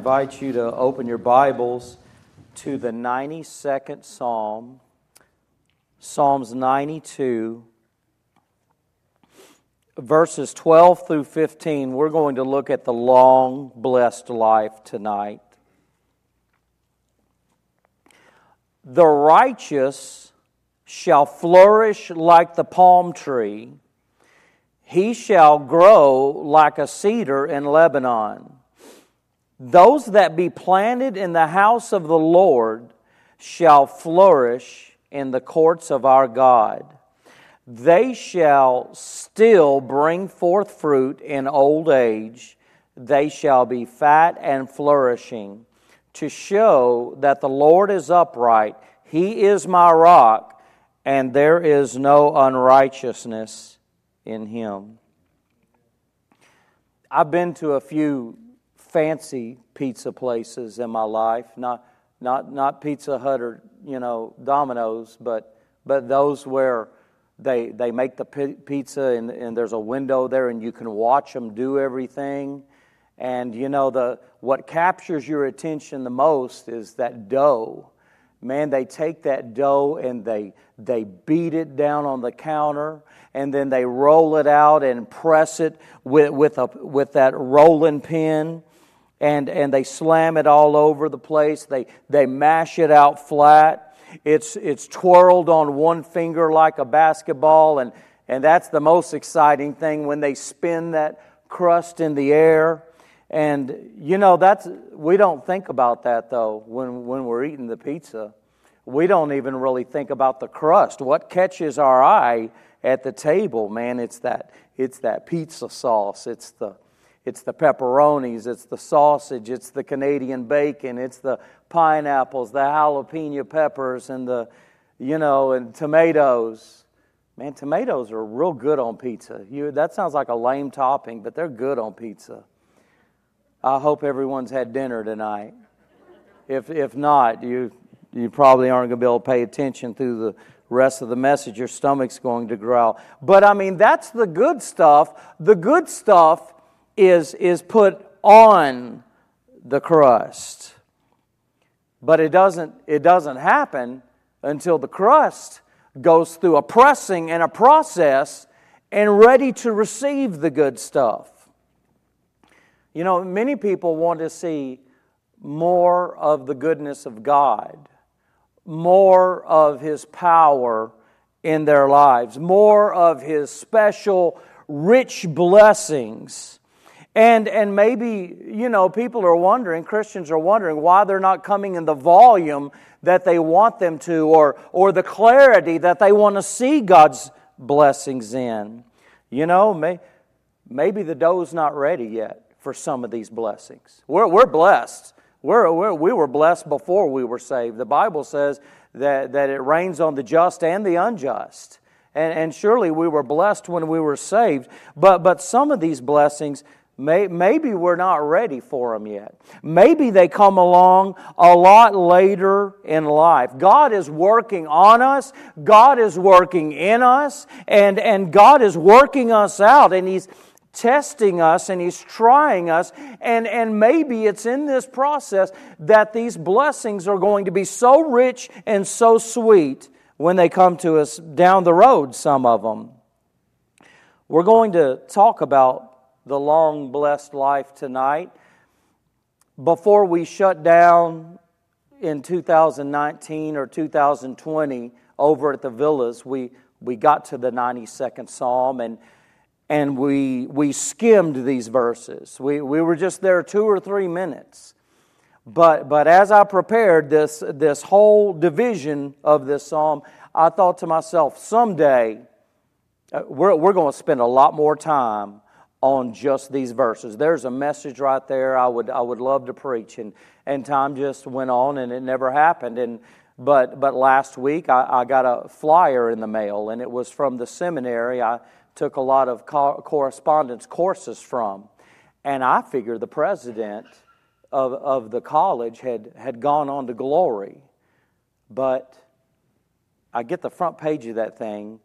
invite you to open your Bibles to the 92nd Psalm, Psalms 92, verses 12 through 15. We're going to look at the long, blessed life tonight. The righteous shall flourish like the palm tree, he shall grow like a cedar in Lebanon. Those that be planted in the house of the Lord shall flourish in the courts of our God. They shall still bring forth fruit in old age. They shall be fat and flourishing, to show that the Lord is upright. He is my rock, and there is no unrighteousness in him. I've been to a few fancy pizza places in my life, not not not Pizza Hut or you know Domino's, but but those where they they make the pizza and, and there's a window there and you can watch them do everything. And you know the what captures your attention the most is that dough. Man, they take that dough and they they beat it down on the counter and then they roll it out and press it with, with, a, with that rolling pin and, and they slam it all over the place. They, they mash it out flat. It's, it's twirled on one finger like a basketball, and, and that's the most exciting thing when they spin that crust in the air. And you know, that's we don't think about that though when, when we're eating the pizza. We don't even really think about the crust. What catches our eye at the table, man, it's that it's that pizza sauce. It's the it's the pepperonis, it's the sausage, it's the Canadian bacon, it's the pineapples, the jalapeno peppers, and the, you know, and tomatoes. Man, tomatoes are real good on pizza. You, that sounds like a lame topping, but they're good on pizza. I hope everyone's had dinner tonight. If, if not, you, you probably aren't going to be able to pay attention through the rest of the message. Your stomach's going to growl. But I mean, that's the good stuff. The good stuff is, is put on the crust. But it doesn't, it doesn't happen until the crust goes through a pressing and a process and ready to receive the good stuff. You know, many people want to see more of the goodness of God, more of His power in their lives, more of His special, rich blessings. And, and maybe, you know, people are wondering, Christians are wondering why they're not coming in the volume that they want them to or, or the clarity that they want to see God's blessings in. You know, may, maybe the dough's not ready yet for some of these blessings. We're, we're blessed. We're, we're, we were blessed before we were saved. The Bible says that, that it rains on the just and the unjust. And, and surely we were blessed when we were saved. But, but some of these blessings, maybe we're not ready for them yet. Maybe they come along a lot later in life. God is working on us, God is working in us, and, and God is working us out, and He's testing us and He's trying us. And, and maybe it's in this process that these blessings are going to be so rich and so sweet when they come to us down the road, some of them. We're going to talk about the long blessed life tonight. Before we shut down in 2019 or 2020 over at the villas, we, we got to the 92nd Psalm and, and we, we skimmed these verses. We, we were just there two or three minutes. But, but as I prepared this, this whole division of this psalm, I thought to myself, someday uh, we're, we're going to spend a lot more time on just these verses. There's a message right there I would, I would love to preach. And, and time just went on and it never happened. And, but, but last week I, I got a flyer in the mail and it was from the seminary I took a lot of co- correspondence courses from. And I figured the president of, of the college had, had gone on to glory. But I get the front page of that thing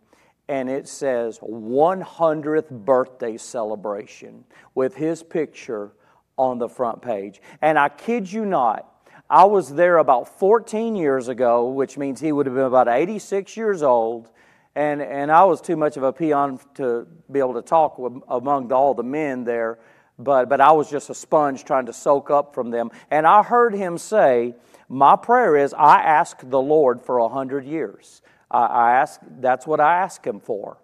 and it says 100th birthday celebration with his picture on the front page. And I kid you not, I was there about 14 years ago, which means he would have been about 86 years old. And, and I was too much of a peon to be able to talk among all the men there, but, but I was just a sponge trying to soak up from them. And I heard him say, My prayer is I ask the Lord for a hundred years. I, ask, that's what I ask him for.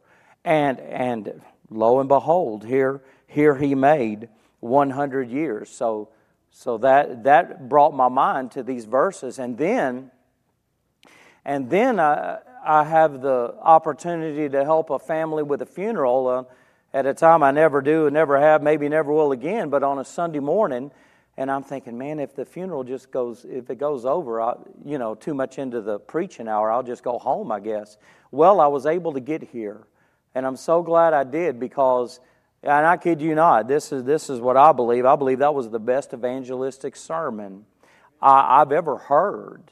And, and lo and behold, here, here he made 100 years. So, so that, that brought my mind to these verses. And then, and then I, I have the opportunity to help a family with a funeral uh, at a time I never do and never have, maybe never will again, but on a Sunday morning. And I'm thinking, man, if the funeral just goes, if it goes over, I, you know, too much into the preaching hour, I'll just go home, I guess. Well, I was able to get here. And I'm so glad I did because and I kid you not, this is, this is what I believe. I believe that was the best evangelistic sermon I, have ever heard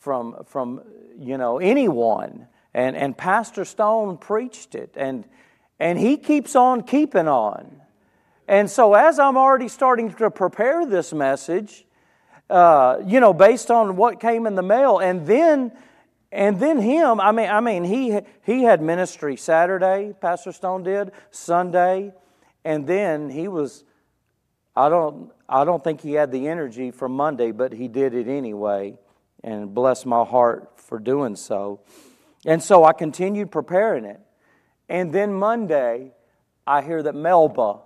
from, from you know, anyone. And, and Pastor Stone preached it, and, and he keeps on keeping on. And so, as I'm already starting to prepare this message, uh, you know, based on what came in the mail, and then and then him, I mean, I mean, he he had ministry Saturday, Pastor Stone did, Sunday, and then he was, I don't, I don't think he had the energy for Monday, but he did it anyway. And bless my heart for doing so. And so I continued preparing it. And then Monday, I hear that Melba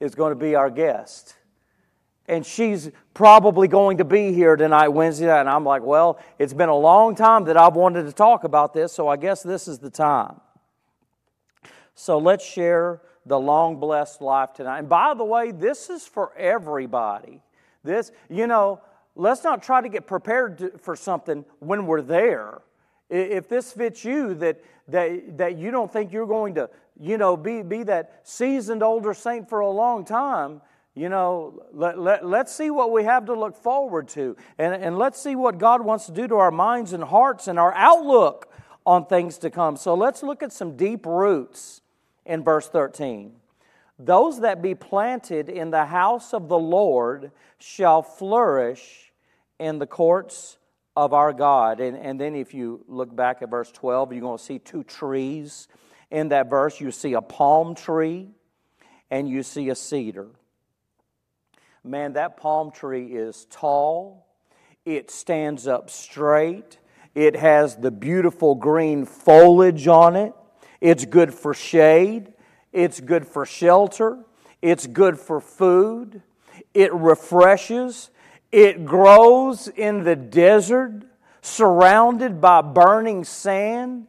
is going to be our guest. And she's probably going to be here tonight, Wednesday night. And I'm like, well, it's been a long time that I've wanted to talk about this, so I guess this is the time. So let's share the long blessed life tonight. And by the way, this is for everybody. This, you know, let's not try to get prepared for something when we're there. If this fits you, that, that, that you don't think you're going to, you know, be, be that seasoned older saint for a long time, you know, let, let, let's see what we have to look forward to. And, and let's see what God wants to do to our minds and hearts and our outlook on things to come. So let's look at some deep roots in verse 13. Those that be planted in the house of the Lord shall flourish in the courts of our God. And, and then if you look back at verse 12, you're going to see two trees. In that verse, you see a palm tree and you see a cedar. Man, that palm tree is tall, it stands up straight, it has the beautiful green foliage on it. It's good for shade, it's good for shelter, it's good for food, it refreshes, it grows in the desert, surrounded by burning sand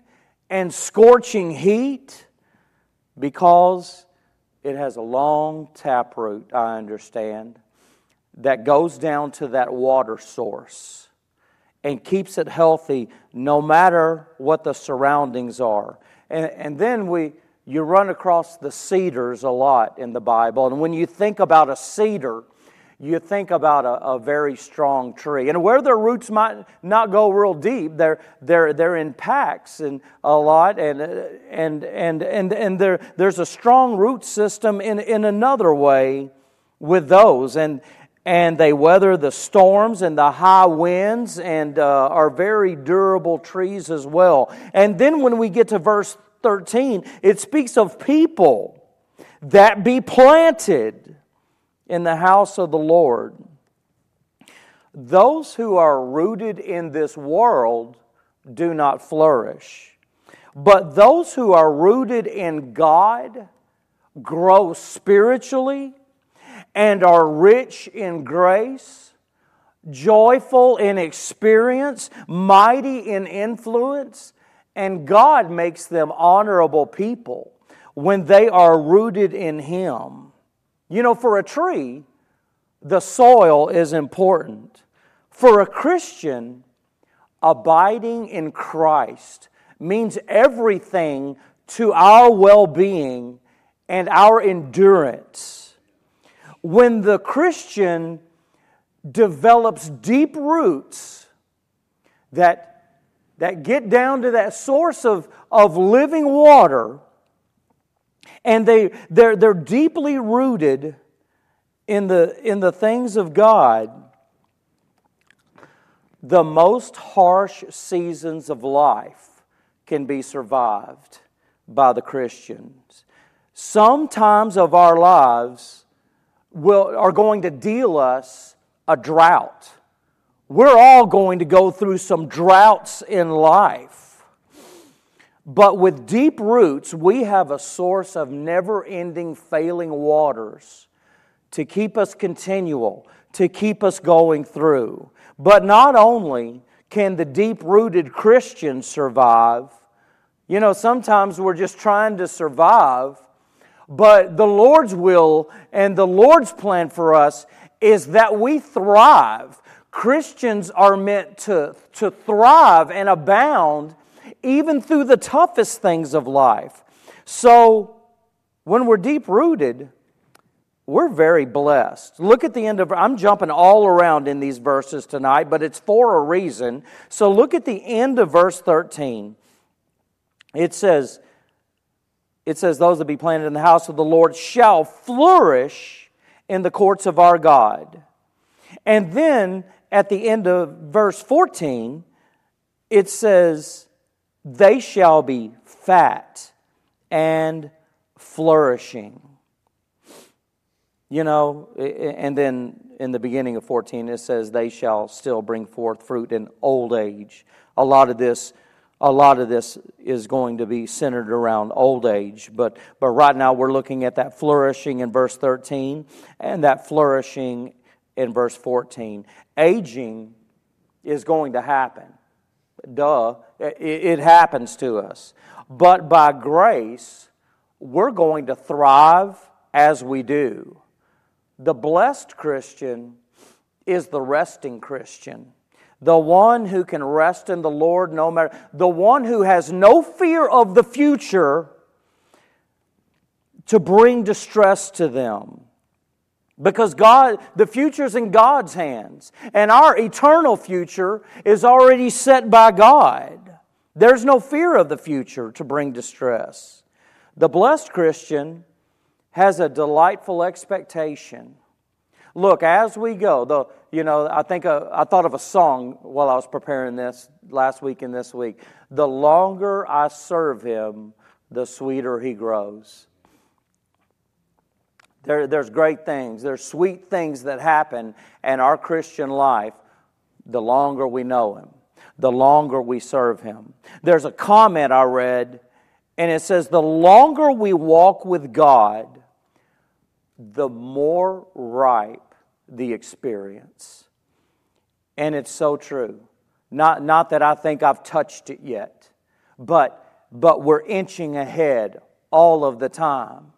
and scorching heat because it has a long taproot, I understand, that goes down to that water source and keeps it healthy no matter what the surroundings are. And, and then we, you run across the cedars a lot in the Bible. And when you think about a cedar, you think about a, a, very strong tree. And where their roots might not go real deep, they're, they're, they're in packs and a lot, and, and, and, and, and there, there's a strong root system in, in another way with those. And, and they weather the storms and the high winds and uh, are very durable trees as well. And then when we get to verse 13, it speaks of people that be planted in the house of the Lord. Those who are rooted in this world do not flourish. But those who are rooted in God grow spiritually and are rich in grace, joyful in experience, mighty in influence, and God makes them honorable people when they are rooted in Him. You know, for a tree, the soil is important. For a Christian, abiding in Christ means everything to our well being and our endurance when the Christian develops deep roots that, that get down to that source of, of living water, and they, they're, they're deeply rooted in the, in the things of God, the most harsh seasons of life can be survived by the Christians. Sometimes of our lives will, are going to deal us a drought. We're all going to go through some droughts in life. But with deep roots, we have a source of never ending, failing waters to keep us continual, to keep us going through. But not only can the deep rooted Christian survive, you know, sometimes we're just trying to survive, but the Lord's will and the Lord's plan for us is that we thrive. Christians are meant to, to thrive and abound even through the toughest things of life. So, when we're deep rooted, we're very blessed. Look at the end of, I'm jumping all around in these verses tonight, but it's for a reason. So look at the end of verse 13. It says, it says, Those that be planted in the house of the Lord shall flourish in the courts of our God. And then at the end of verse 14, it says, They shall be fat and flourishing. You know, and then in the beginning of 14, it says, They shall still bring forth fruit in old age. A lot of this. A lot of this is going to be centered around old age, but, but right now we're looking at that flourishing in verse 13 and that flourishing in verse 14. Aging is going to happen. Duh, it, happens to us. But by grace, we're going to thrive as we do. The blessed Christian is the resting Christian. The one who can rest in the Lord no matter, the one who has no fear of the future to bring distress to them. Because God, the future's in God's hands, and our eternal future is already set by God. There's no fear of the future to bring distress. The blessed Christian has a delightful expectation. Look, as we go, the, you know, I think uh, I thought of a song while I was preparing this last week and this week. The longer I serve him, the sweeter he grows. There, there's great things, there's sweet things that happen in our Christian life the longer we know him, the longer we serve him. There's a comment I read, and it says, The longer we walk with God, the more ripe the experience. And it's so true. Not, not that I think I've touched it yet, but, but we're inching ahead all of the time.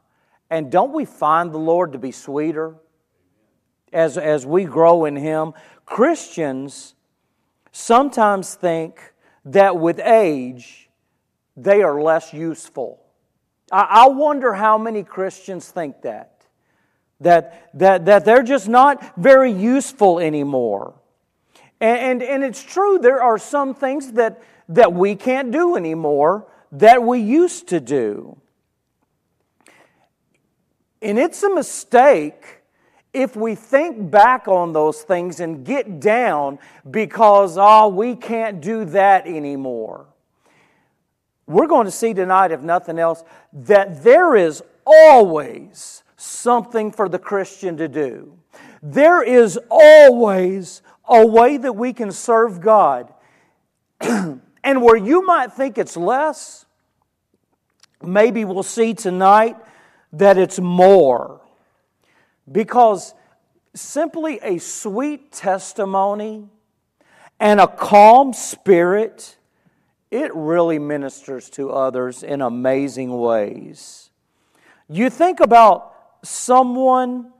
And don't we find the Lord to be sweeter as, as we grow in Him? Christians sometimes think that with age, they are less useful. I, I wonder how many Christians think that that, that, that they're just not very useful anymore. And, and, and, it's true, there are some things that, that we can't do anymore that we used to do. And it's a mistake if we think back on those things and get down because, oh, we can't do that anymore. We're going to see tonight, if nothing else, that there is always something for the Christian to do. There is always a way that we can serve God. and where you might think it's less, maybe we'll see tonight that it's more. Because simply a sweet testimony and a calm spirit, it really ministers to others in amazing ways. You think about someone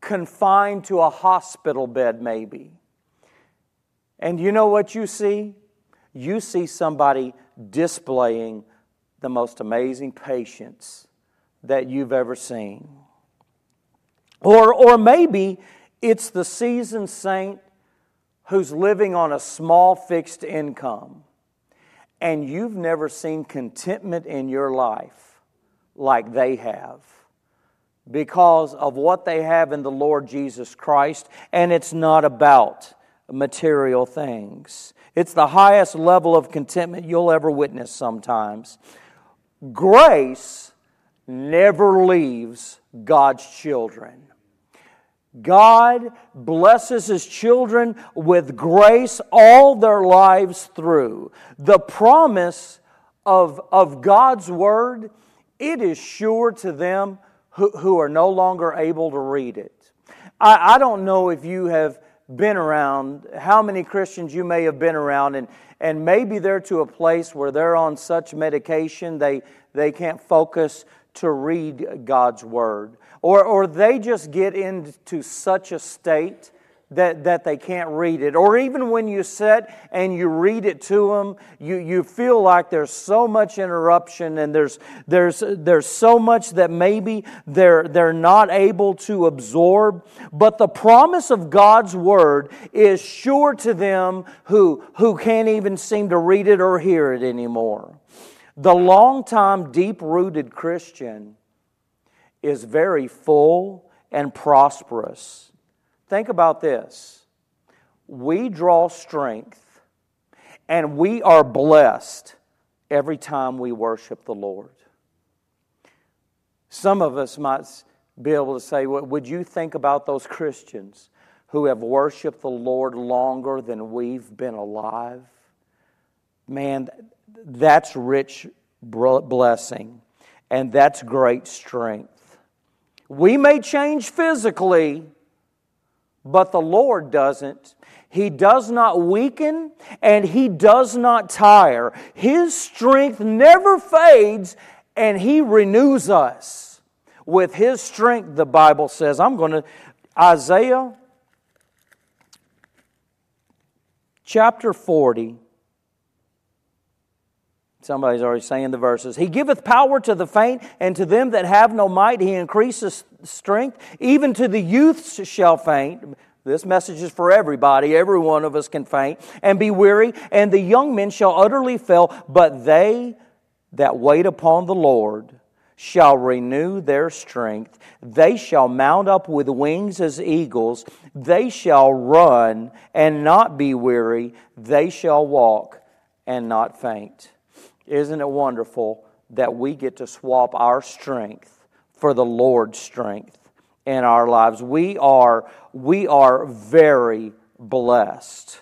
confined to a hospital bed, maybe. And you know what you see? You see somebody displaying the most amazing patience that you've ever seen. Or, or maybe it's the seasoned saint who's living on a small fixed income and you've never seen contentment in your life like they have. because of what they have in the Lord Jesus Christ, and it's not about material things. It's the highest level of contentment you'll ever witness sometimes. Grace never leaves God's children. God blesses His children with grace all their lives through. The promise of, of God's Word, it is sure to them who, who are no longer able to read it. I, I don't know if you have been around, how many Christians you may have been around, and, and maybe they're to a place where they're on such medication they, they can't focus to read God's Word. Or, or they just get into such a state that, that they can't read it. Or even when you sit and you read it to them, you, you feel like there's so much interruption and there's, there's, there's so much that maybe they're, they're not able to absorb. But the promise of God's Word is sure to them who, who can't even seem to read it or hear it anymore. The long-time, deep rooted Christian is very full and prosperous Think about this. We draw strength and we are blessed every time we worship the Lord. Some of us might be able to say, Would you think about those Christians who have worshiped the Lord longer than we've been alive? Man, that's rich blessing and that's great strength. We may change physically, but the Lord doesn't. He does not weaken and he does not tire. His strength never fades and he renews us. With his strength, the Bible says, I'm going to, Isaiah chapter 40. Somebody's already saying the verses. He giveth power to the faint, and to them that have no might, he increases strength. Even to the youths shall faint. This message is for everybody. Every one of us can faint and be weary, and the young men shall utterly fail. But they that wait upon the Lord shall renew their strength. They shall mount up with wings as eagles. They shall run and not be weary. They shall walk and not faint. Isn't it wonderful that we get to swap our strength for the Lord's strength in our lives? We are, we are very blessed.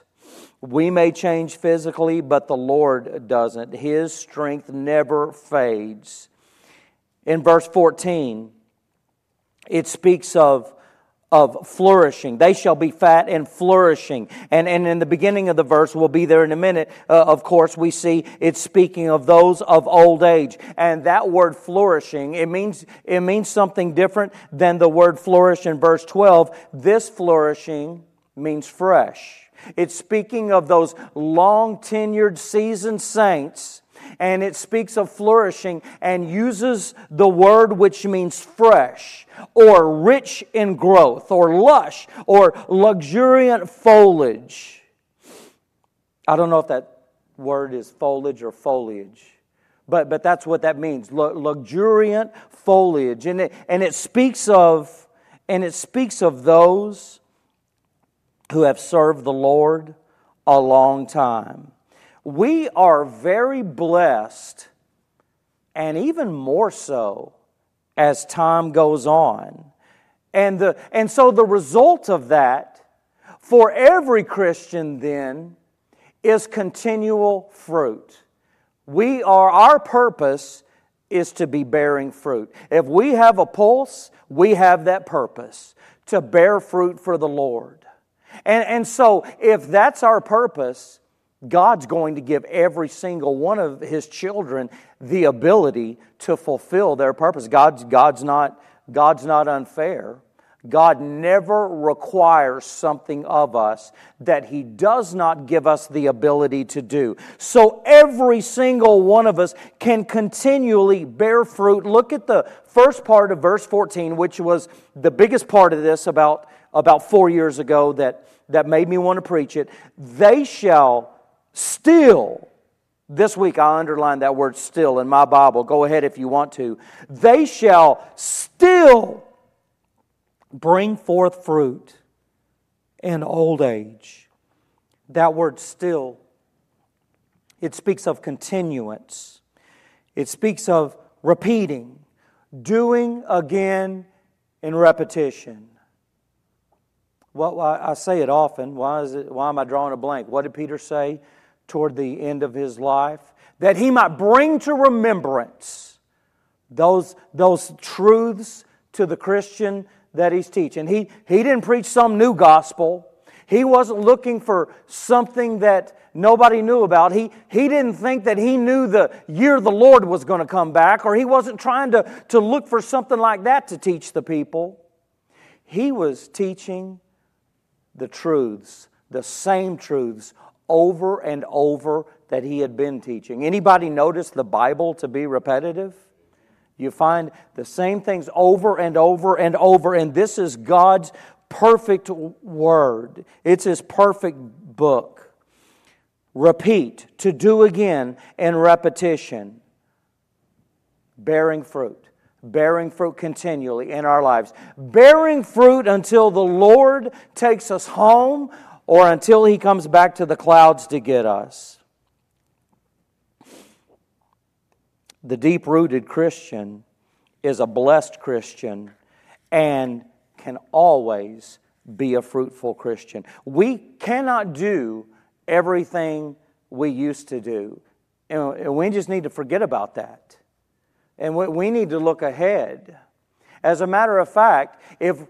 We may change physically, but the Lord doesn't. His strength never fades. In verse 14, it speaks of of flourishing. They shall be fat and flourishing. And, and in the beginning of the verse, we'll be there in a minute, uh, of course, we see it's speaking of those of old age. And that word flourishing, it means, it means something different than the word flourish in verse 12. This flourishing means fresh. It's speaking of those long tenured, seasoned saints and it speaks of flourishing and uses the word which means fresh or rich in growth or lush or luxuriant foliage. I don't know if that word is foliage or foliage. But, but that's what that means luxuriant foliage and it, and it speaks of and it speaks of those who have served the lord a long time we are very blessed, and even more so as time goes on. And, the, and so the result of that for every Christian then is continual fruit. We are, our purpose is to be bearing fruit. If we have a pulse, we have that purpose to bear fruit for the Lord. And, and so, if that's our purpose, God's going to give every single one of his children the ability to fulfill their purpose. God's, God's, not, God's not unfair. God never requires something of us that He does not give us the ability to do. So every single one of us can continually bear fruit. Look at the first part of verse 14, which was the biggest part of this about, about four years ago that, that made me want to preach it. They shall Still, this week I underlined that word still in my Bible. Go ahead if you want to. They shall still bring forth fruit in old age. That word still, it speaks of continuance, it speaks of repeating, doing again in repetition. Well, I say it often. Why, is it, why am I drawing a blank? What did Peter say toward the end of his life? That he might bring to remembrance those, those truths to the Christian that he's teaching. He, he didn't preach some new gospel. He wasn't looking for something that nobody knew about. He, he didn't think that he knew the year the Lord was going to come back, or he wasn't trying to, to look for something like that to teach the people. He was teaching the truths, the same truths over and over that he had been teaching. Anybody notice the Bible to be repetitive? You find the same things over and over and over, and this is God's perfect word. It's his perfect book. Repeat, to do again, and repetition. Bearing fruit bearing fruit continually in our lives, bearing fruit until the Lord takes us home or until He comes back to the clouds to get us. The deep rooted Christian is a blessed Christian and can always be a fruitful Christian. We cannot do everything we used to do, and we just need to forget about that. And we need to look ahead. As a matter of fact, if,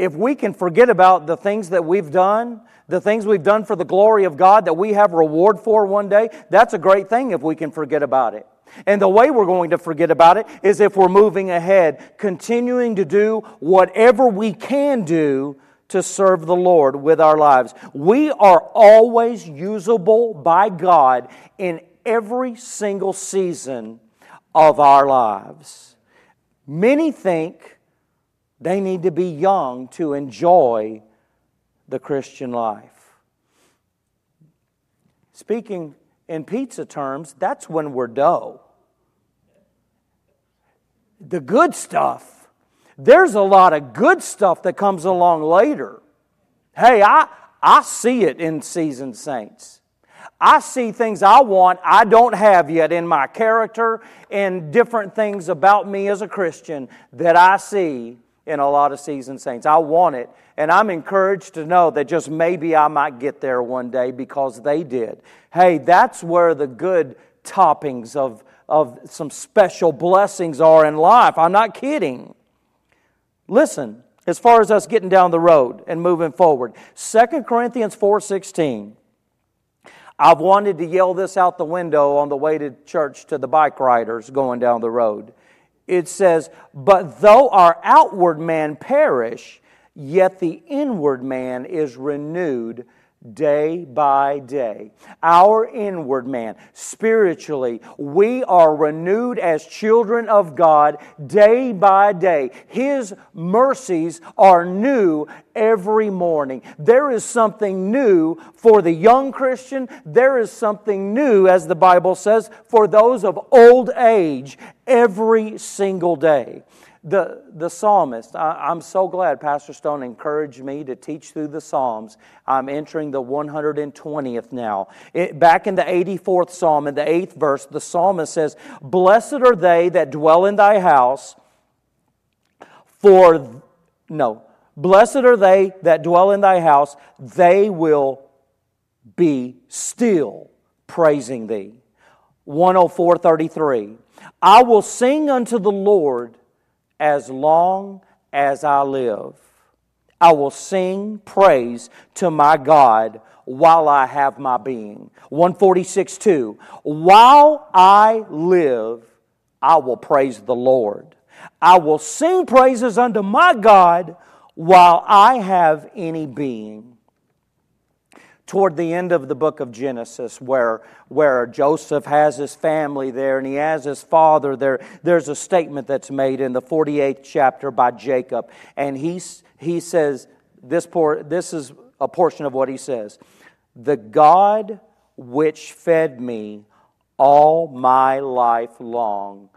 if we can forget about the things that we've done, the things we've done for the glory of God that we have reward for one day, that's a great thing if we can forget about it. And the way we're going to forget about it is if we're moving ahead, continuing to do whatever we can do to serve the Lord with our lives. We are always usable by God in every single season of our lives. Many think they need to be young to enjoy the Christian life. Speaking in pizza terms, that's when we're dough. The good stuff, there's a lot of good stuff that comes along later. Hey, I, I see it in seasoned saints. I see things I want I don't have yet in my character and different things about me as a Christian that I see in a lot of seasoned saints. I want it, and I'm encouraged to know that just maybe I might get there one day because they did. Hey, that's where the good toppings of, of some special blessings are in life. I'm not kidding. Listen, as far as us getting down the road and moving forward, 2 Corinthians 4:16 I've wanted to yell this out the window on the way to church to the bike riders going down the road. It says, But though our outward man perish, yet the inward man is renewed day by day. Our inward man, spiritually, we are renewed as children of God day by day. His mercies are new every morning. There is something new for the young Christian. There is something new, as the Bible says, for those of old age every single day. The, the psalmist, I, am so glad Pastor Stone encouraged me to teach through the Psalms. I'm entering the 120th now. It, back in the 84th Psalm, in the 8th verse, the psalmist says, Blessed are they that dwell in thy house, for, no, blessed are they that dwell in thy house, they will be still praising thee. 104.33 I will sing unto the Lord as long as I live. I will sing praise to my God while I have my being. 146 2. While I live, I will praise the Lord. I will sing praises unto my God while I have any being toward the end of the book of Genesis, where, where Joseph has his family there and he has his father there, there's a statement that's made in the 48th chapter by Jacob. And he, he says, this, por- this is a portion of what he says The God which fed me all my life long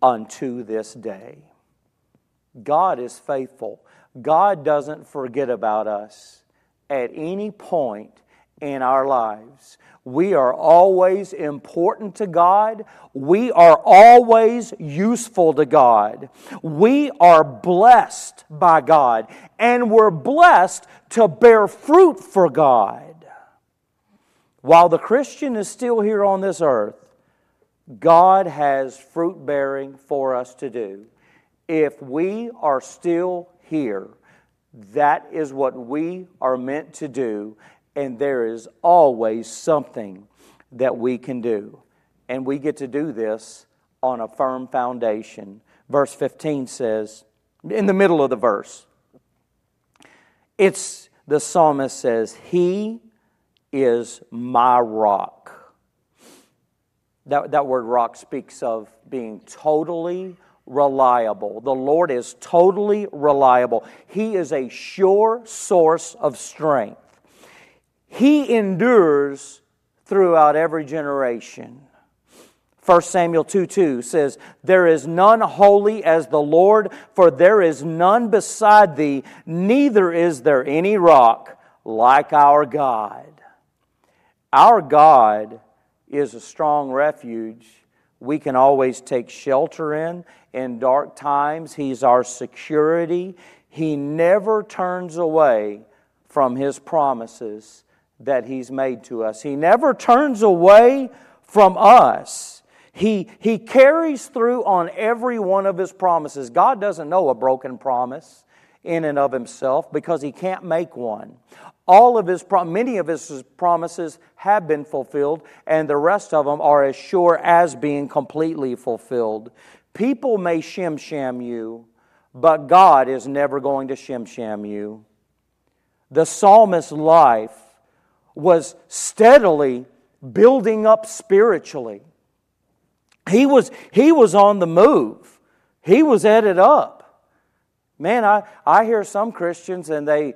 unto this day. God is faithful. God doesn't forget about us at any point in our lives. We are always important to God. We are always useful to God. We are blessed by God, and we're blessed to bear fruit for God. While the Christian is still here on this earth, God has fruit bearing for us to do. If we are still here, that is what we are meant to do, and there is always something that we can do. And we get to do this on a firm foundation. Verse 15 says, in the middle of the verse, it's the psalmist says, He is my rock. That, that word rock speaks of being totally reliable. The Lord is totally reliable. He is a sure source of strength. He endures throughout every generation. 1 Samuel 2 2 says, There is none holy as the Lord, for there is none beside thee, neither is there any rock like our God. Our God is a strong refuge we can always take shelter in. In dark times, He's our security. He never turns away from His promises that He's made to us. He never turns away from us. He, he carries through on every one of His promises. God doesn't know a broken promise in and of Himself because He can't make one. All of his, many of his promises have been fulfilled, and the rest of them are as sure as being completely fulfilled. People may shim sham you, but God is never going to shim sham you. The psalmist's life was steadily building up spiritually. He was, he was on the move. He was it up. Man, I, I hear some Christians and they,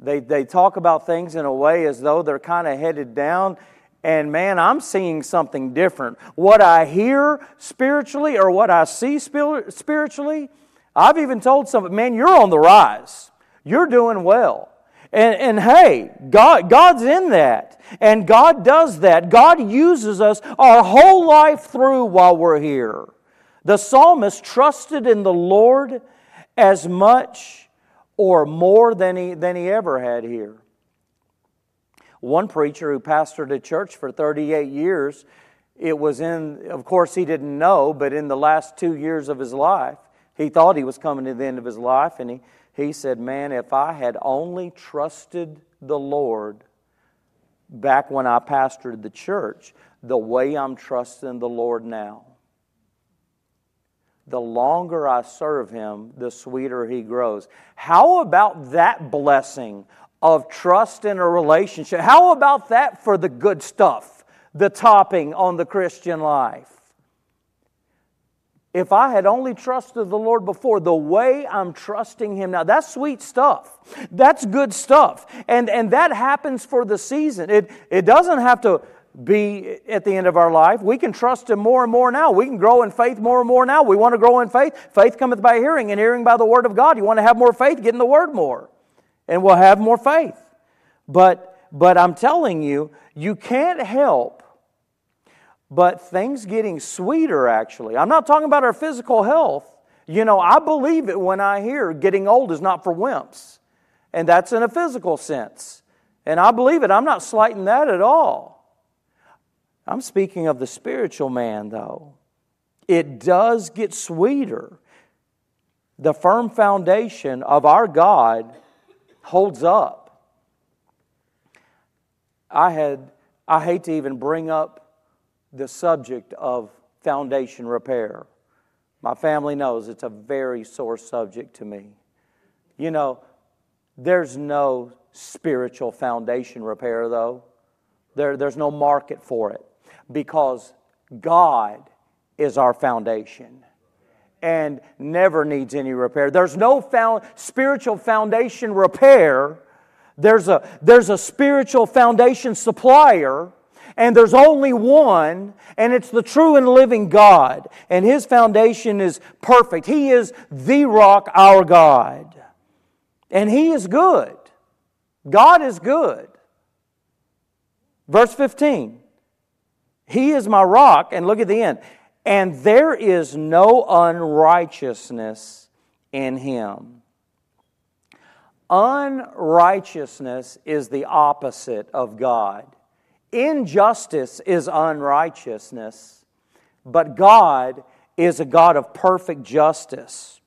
they, they talk about things in a way as though they're kind of headed down. And man, I'm seeing something different. What I hear spiritually or what I see spiritually, I've even told some, man, you're on the rise. You're doing well. And, and hey, God, God's in that. And God does that. God uses us our whole life through while we're here. The psalmist trusted in the Lord as much or more than he, than he ever had here. One preacher who pastored a church for 38 years, it was in, of course, he didn't know, but in the last two years of his life, he thought he was coming to the end of his life, and he, he said, Man, if I had only trusted the Lord back when I pastored the church the way I'm trusting the Lord now the longer I serve him, the sweeter he grows. How about that blessing of trust in a relationship? How about that for the good stuff, the topping on the Christian life? If I had only trusted the Lord before, the way I'm trusting Him now, that's sweet stuff. That's good stuff. And, and that happens for the season. It, it doesn't have to be at the end of our life. We can trust Him more and more now. We can grow in faith more and more now. We want to grow in faith. Faith cometh by hearing, and hearing by the Word of God. You want to have more faith? Get in the Word more, and we'll have more faith. But, but I'm telling you, you can't help but things getting sweeter, actually. I'm not talking about our physical health. You know, I believe it when I hear getting old is not for wimps, and that's in a physical sense. And I believe it. I'm not slighting that at all. I'm speaking of the spiritual man, though. It does get sweeter. The firm foundation of our God holds up. I had I hate to even bring up the subject of foundation repair. My family knows it's a very sore subject to me. You know, there's no spiritual foundation repair, though. There, there's no market for it because God is our foundation and never needs any repair. There's no found, spiritual foundation repair. There's a, there's a spiritual foundation supplier, and there's only one, and it's the true and living God. And His foundation is perfect. He is the rock, our God. And He is good. God is good. Verse 15 He is my rock, and look at the end. And there is no unrighteousness in Him. Unrighteousness is the opposite of God. Injustice is unrighteousness, but God is a God of perfect justice.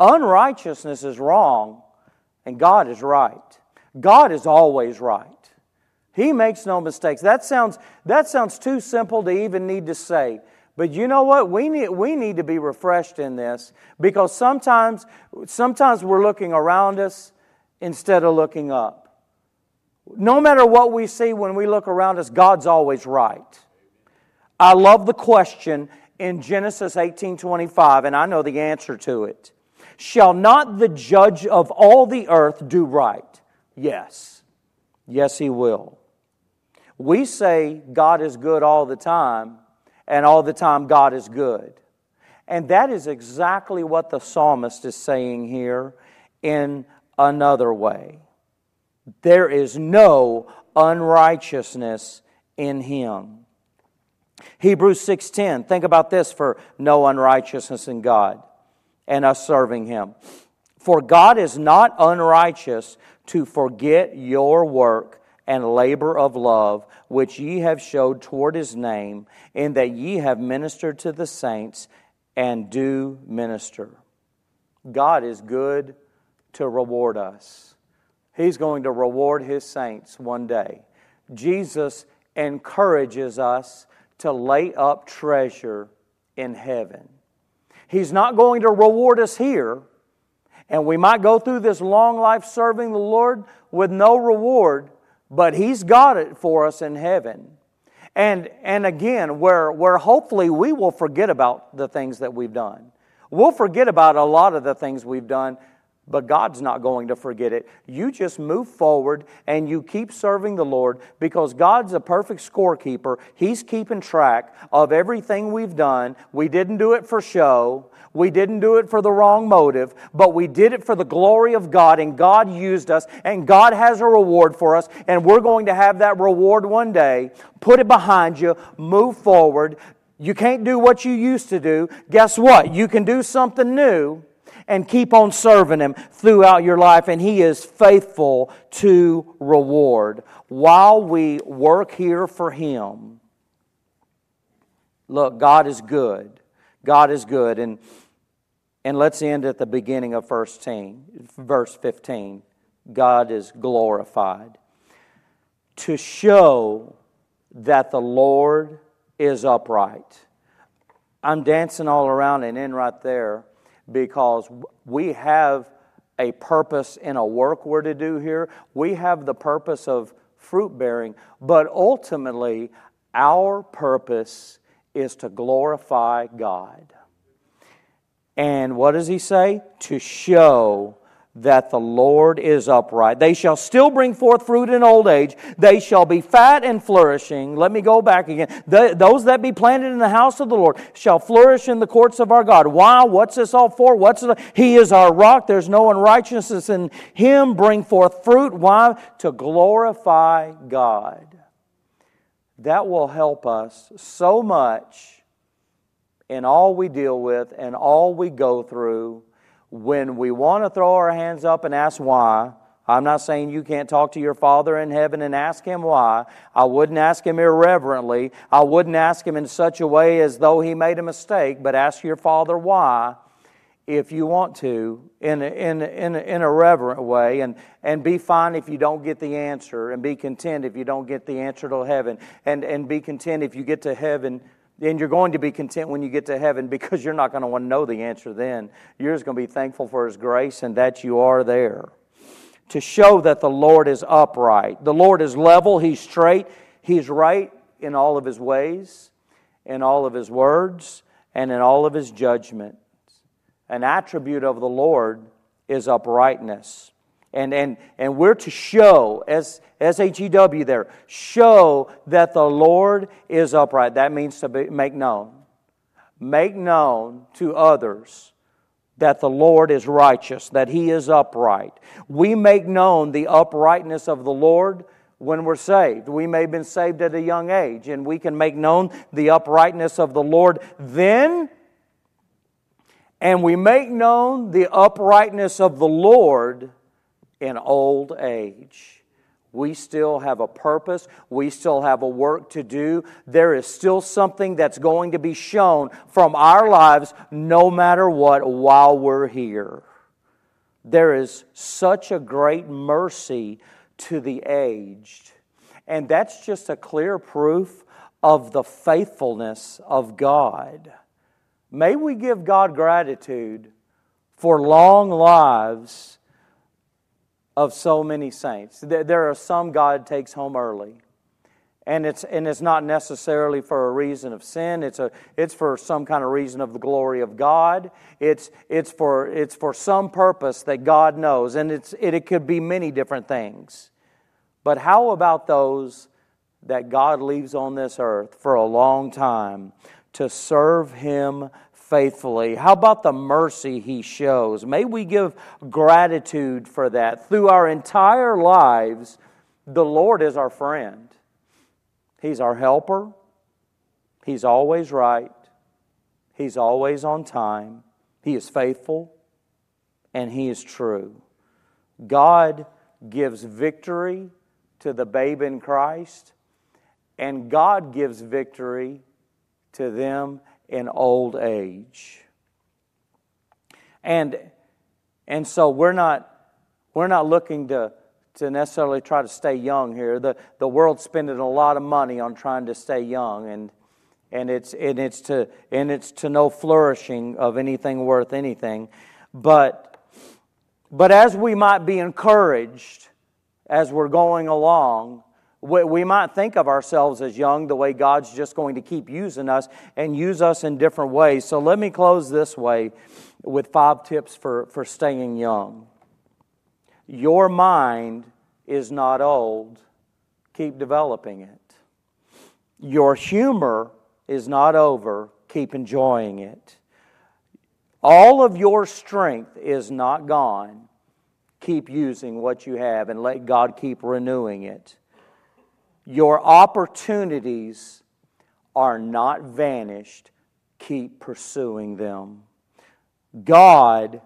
Unrighteousness is wrong, and God is right. God is always right. He makes no mistakes. That sounds, that sounds too simple to even need to say. But you know what? We need, we need to be refreshed in this because sometimes, sometimes we're looking around us instead of looking up. No matter what we see when we look around us, God's always right. I love the question in Genesis 18:25 and I know the answer to it. Shall not the judge of all the earth do right? Yes. Yes, he will. We say God is good all the time, and all the time God is good. And that is exactly what the psalmist is saying here in another way. There is no unrighteousness in him. Hebrews 6:10 think about this for no unrighteousness in God and us serving him. For God is not unrighteous to forget your work and labor of love which ye have showed toward his name in that ye have ministered to the saints and do minister. God is good to reward us. He's going to reward His saints one day. Jesus encourages us to lay up treasure in heaven. He's not going to reward us here, and we might go through this long life serving the Lord with no reward, but He's got it for us in heaven. And, and again, where, where hopefully we will forget about the things that we've done. We'll forget about a lot of the things we've done but God's not going to forget it. You just move forward and you keep serving the Lord because God's a perfect scorekeeper. He's keeping track of everything we've done. We didn't do it for show. We didn't do it for the wrong motive, but we did it for the glory of God, and God used us, and God has a reward for us, and we're going to have that reward one day. Put it behind you, move forward. You can't do what you used to do. Guess what? You can do something new and keep on serving Him throughout your life, and He is faithful to reward. While we work here for Him, look, God is good. God is good. And, and let's end at the beginning of verse 15. Verse 15. God is glorified. To show that the Lord is upright. I'm dancing all around and in right there because we have a purpose in a work we're to do here. We have the purpose of fruit bearing, but ultimately, our purpose is to glorify God. And what does he say? To show that the Lord is upright. They shall still bring forth fruit in old age. They shall be fat and flourishing. Let me go back again. The, those that be planted in the house of the Lord shall flourish in the courts of our God. Why? What's this all for? What's the, He is our rock. There's no unrighteousness in Him. Bring forth fruit. Why? To glorify God. That will help us so much in all we deal with and all we go through when we want to throw our hands up and ask why, I'm not saying you can't talk to your Father in heaven and ask Him why. I wouldn't ask Him irreverently. I wouldn't ask Him in such a way as though He made a mistake, but ask your Father why if you want to in in, in, in a reverent way and, and be fine if you don't get the answer and be content if you don't get the answer to heaven and, and be content if you get to heaven and you're going to be content when you get to heaven because you're not going to want to know the answer then. You're just going to be thankful for His grace and that you are there. To show that the Lord is upright. The Lord is level, He's straight, He's right in all of His ways, in all of His words, and in all of His judgments. An attribute of the Lord is uprightness. And, and, and we're to show, as S H E W there, show that the Lord is upright. That means to be, make known. Make known to others that the Lord is righteous, that he is upright. We make known the uprightness of the Lord when we're saved. We may have been saved at a young age, and we can make known the uprightness of the Lord then. And we make known the uprightness of the Lord in old age. We still have a purpose. We still have a work to do. There is still something that's going to be shown from our lives no matter what while we're here. There is such a great mercy to the aged. And that's just a clear proof of the faithfulness of God. May we give God gratitude for long lives of so many saints. There are some God takes home early. And it's, and it's not necessarily for a reason of sin. It's, a, it's for some kind of reason of the glory of God. It's, it's, for, it's for some purpose that God knows. And it's, it, it could be many different things. But how about those that God leaves on this earth for a long time to serve Him faithfully? How about the mercy He shows? May we give gratitude for that. Through our entire lives, the Lord is our friend, He's our helper, He's always right, He's always on time, He is faithful, and He is true. God gives victory to the babe in Christ, and God gives victory to them in old age. And, and so we're not, we're not looking to, to necessarily try to stay young here. The, the world's spending a lot of money on trying to stay young, and, and, it's, and, it's to, and it's to no flourishing of anything worth anything. But, but as we might be encouraged as we're going along, we might think of ourselves as young the way God's just going to keep using us and use us in different ways. So let me close this way with five tips for, for staying young. Your mind is not old, keep developing it. Your humor is not over, keep enjoying it. All of your strength is not gone, keep using what you have and let God keep renewing it. Your opportunities are not vanished, keep pursuing them. God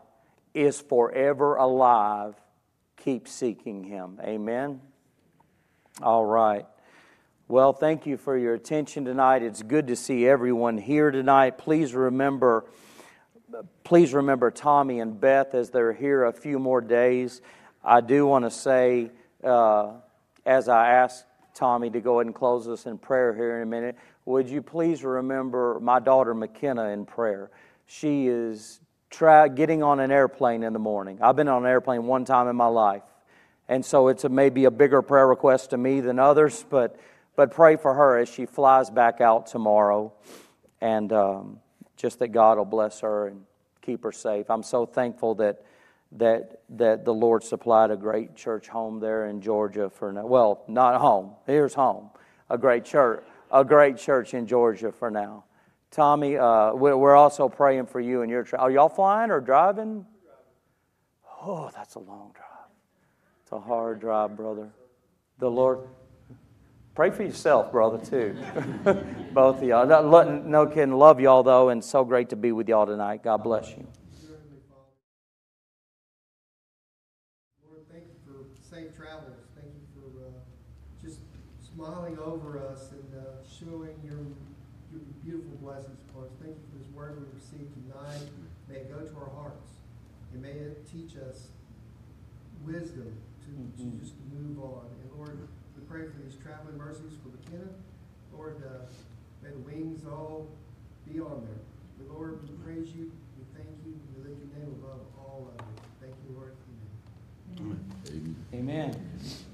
is forever alive, keep seeking Him. Amen. All right. Well, thank you for your attention tonight. It's good to see everyone here tonight. Please remember please remember Tommy and Beth as they're here a few more days. I do want to say, uh, as I ask Tommy to go ahead and close us in prayer here in a minute, would you please remember my daughter McKenna in prayer? She is try, getting on an airplane in the morning. I've been on an airplane one time in my life. And so it's a, maybe a bigger prayer request to me than others, but, but pray for her as she flies back out tomorrow. And. Um, just that God will bless her and keep her safe. I'm so thankful that that that the Lord supplied a great church home there in Georgia for now. Well, not home. Here's home. A great church, a great church in Georgia for now. Tommy, uh, we're also praying for you and your. Tra- Are y'all flying or driving? Oh, that's a long drive. It's a hard drive, brother. The Lord. Pray for yourself, brother, too. Both of y'all. No, no kidding. Love y'all, though, and so great to be with y'all tonight. God bless you. Lord, thank you for safe travels. Thank you for uh, just smiling over us and uh, showing your, your beautiful blessings upon us. Thank you for this word we received tonight. May it go to our hearts, and may it teach us wisdom to, mm-hmm. to just move on. And Lord, we pray for these traveling mercies for McKenna. Lord, uh, may the wings all be on there. But Lord, we praise you, we thank you, we lift your name above all others. Thank you, Lord. Amen. Amen. Amen.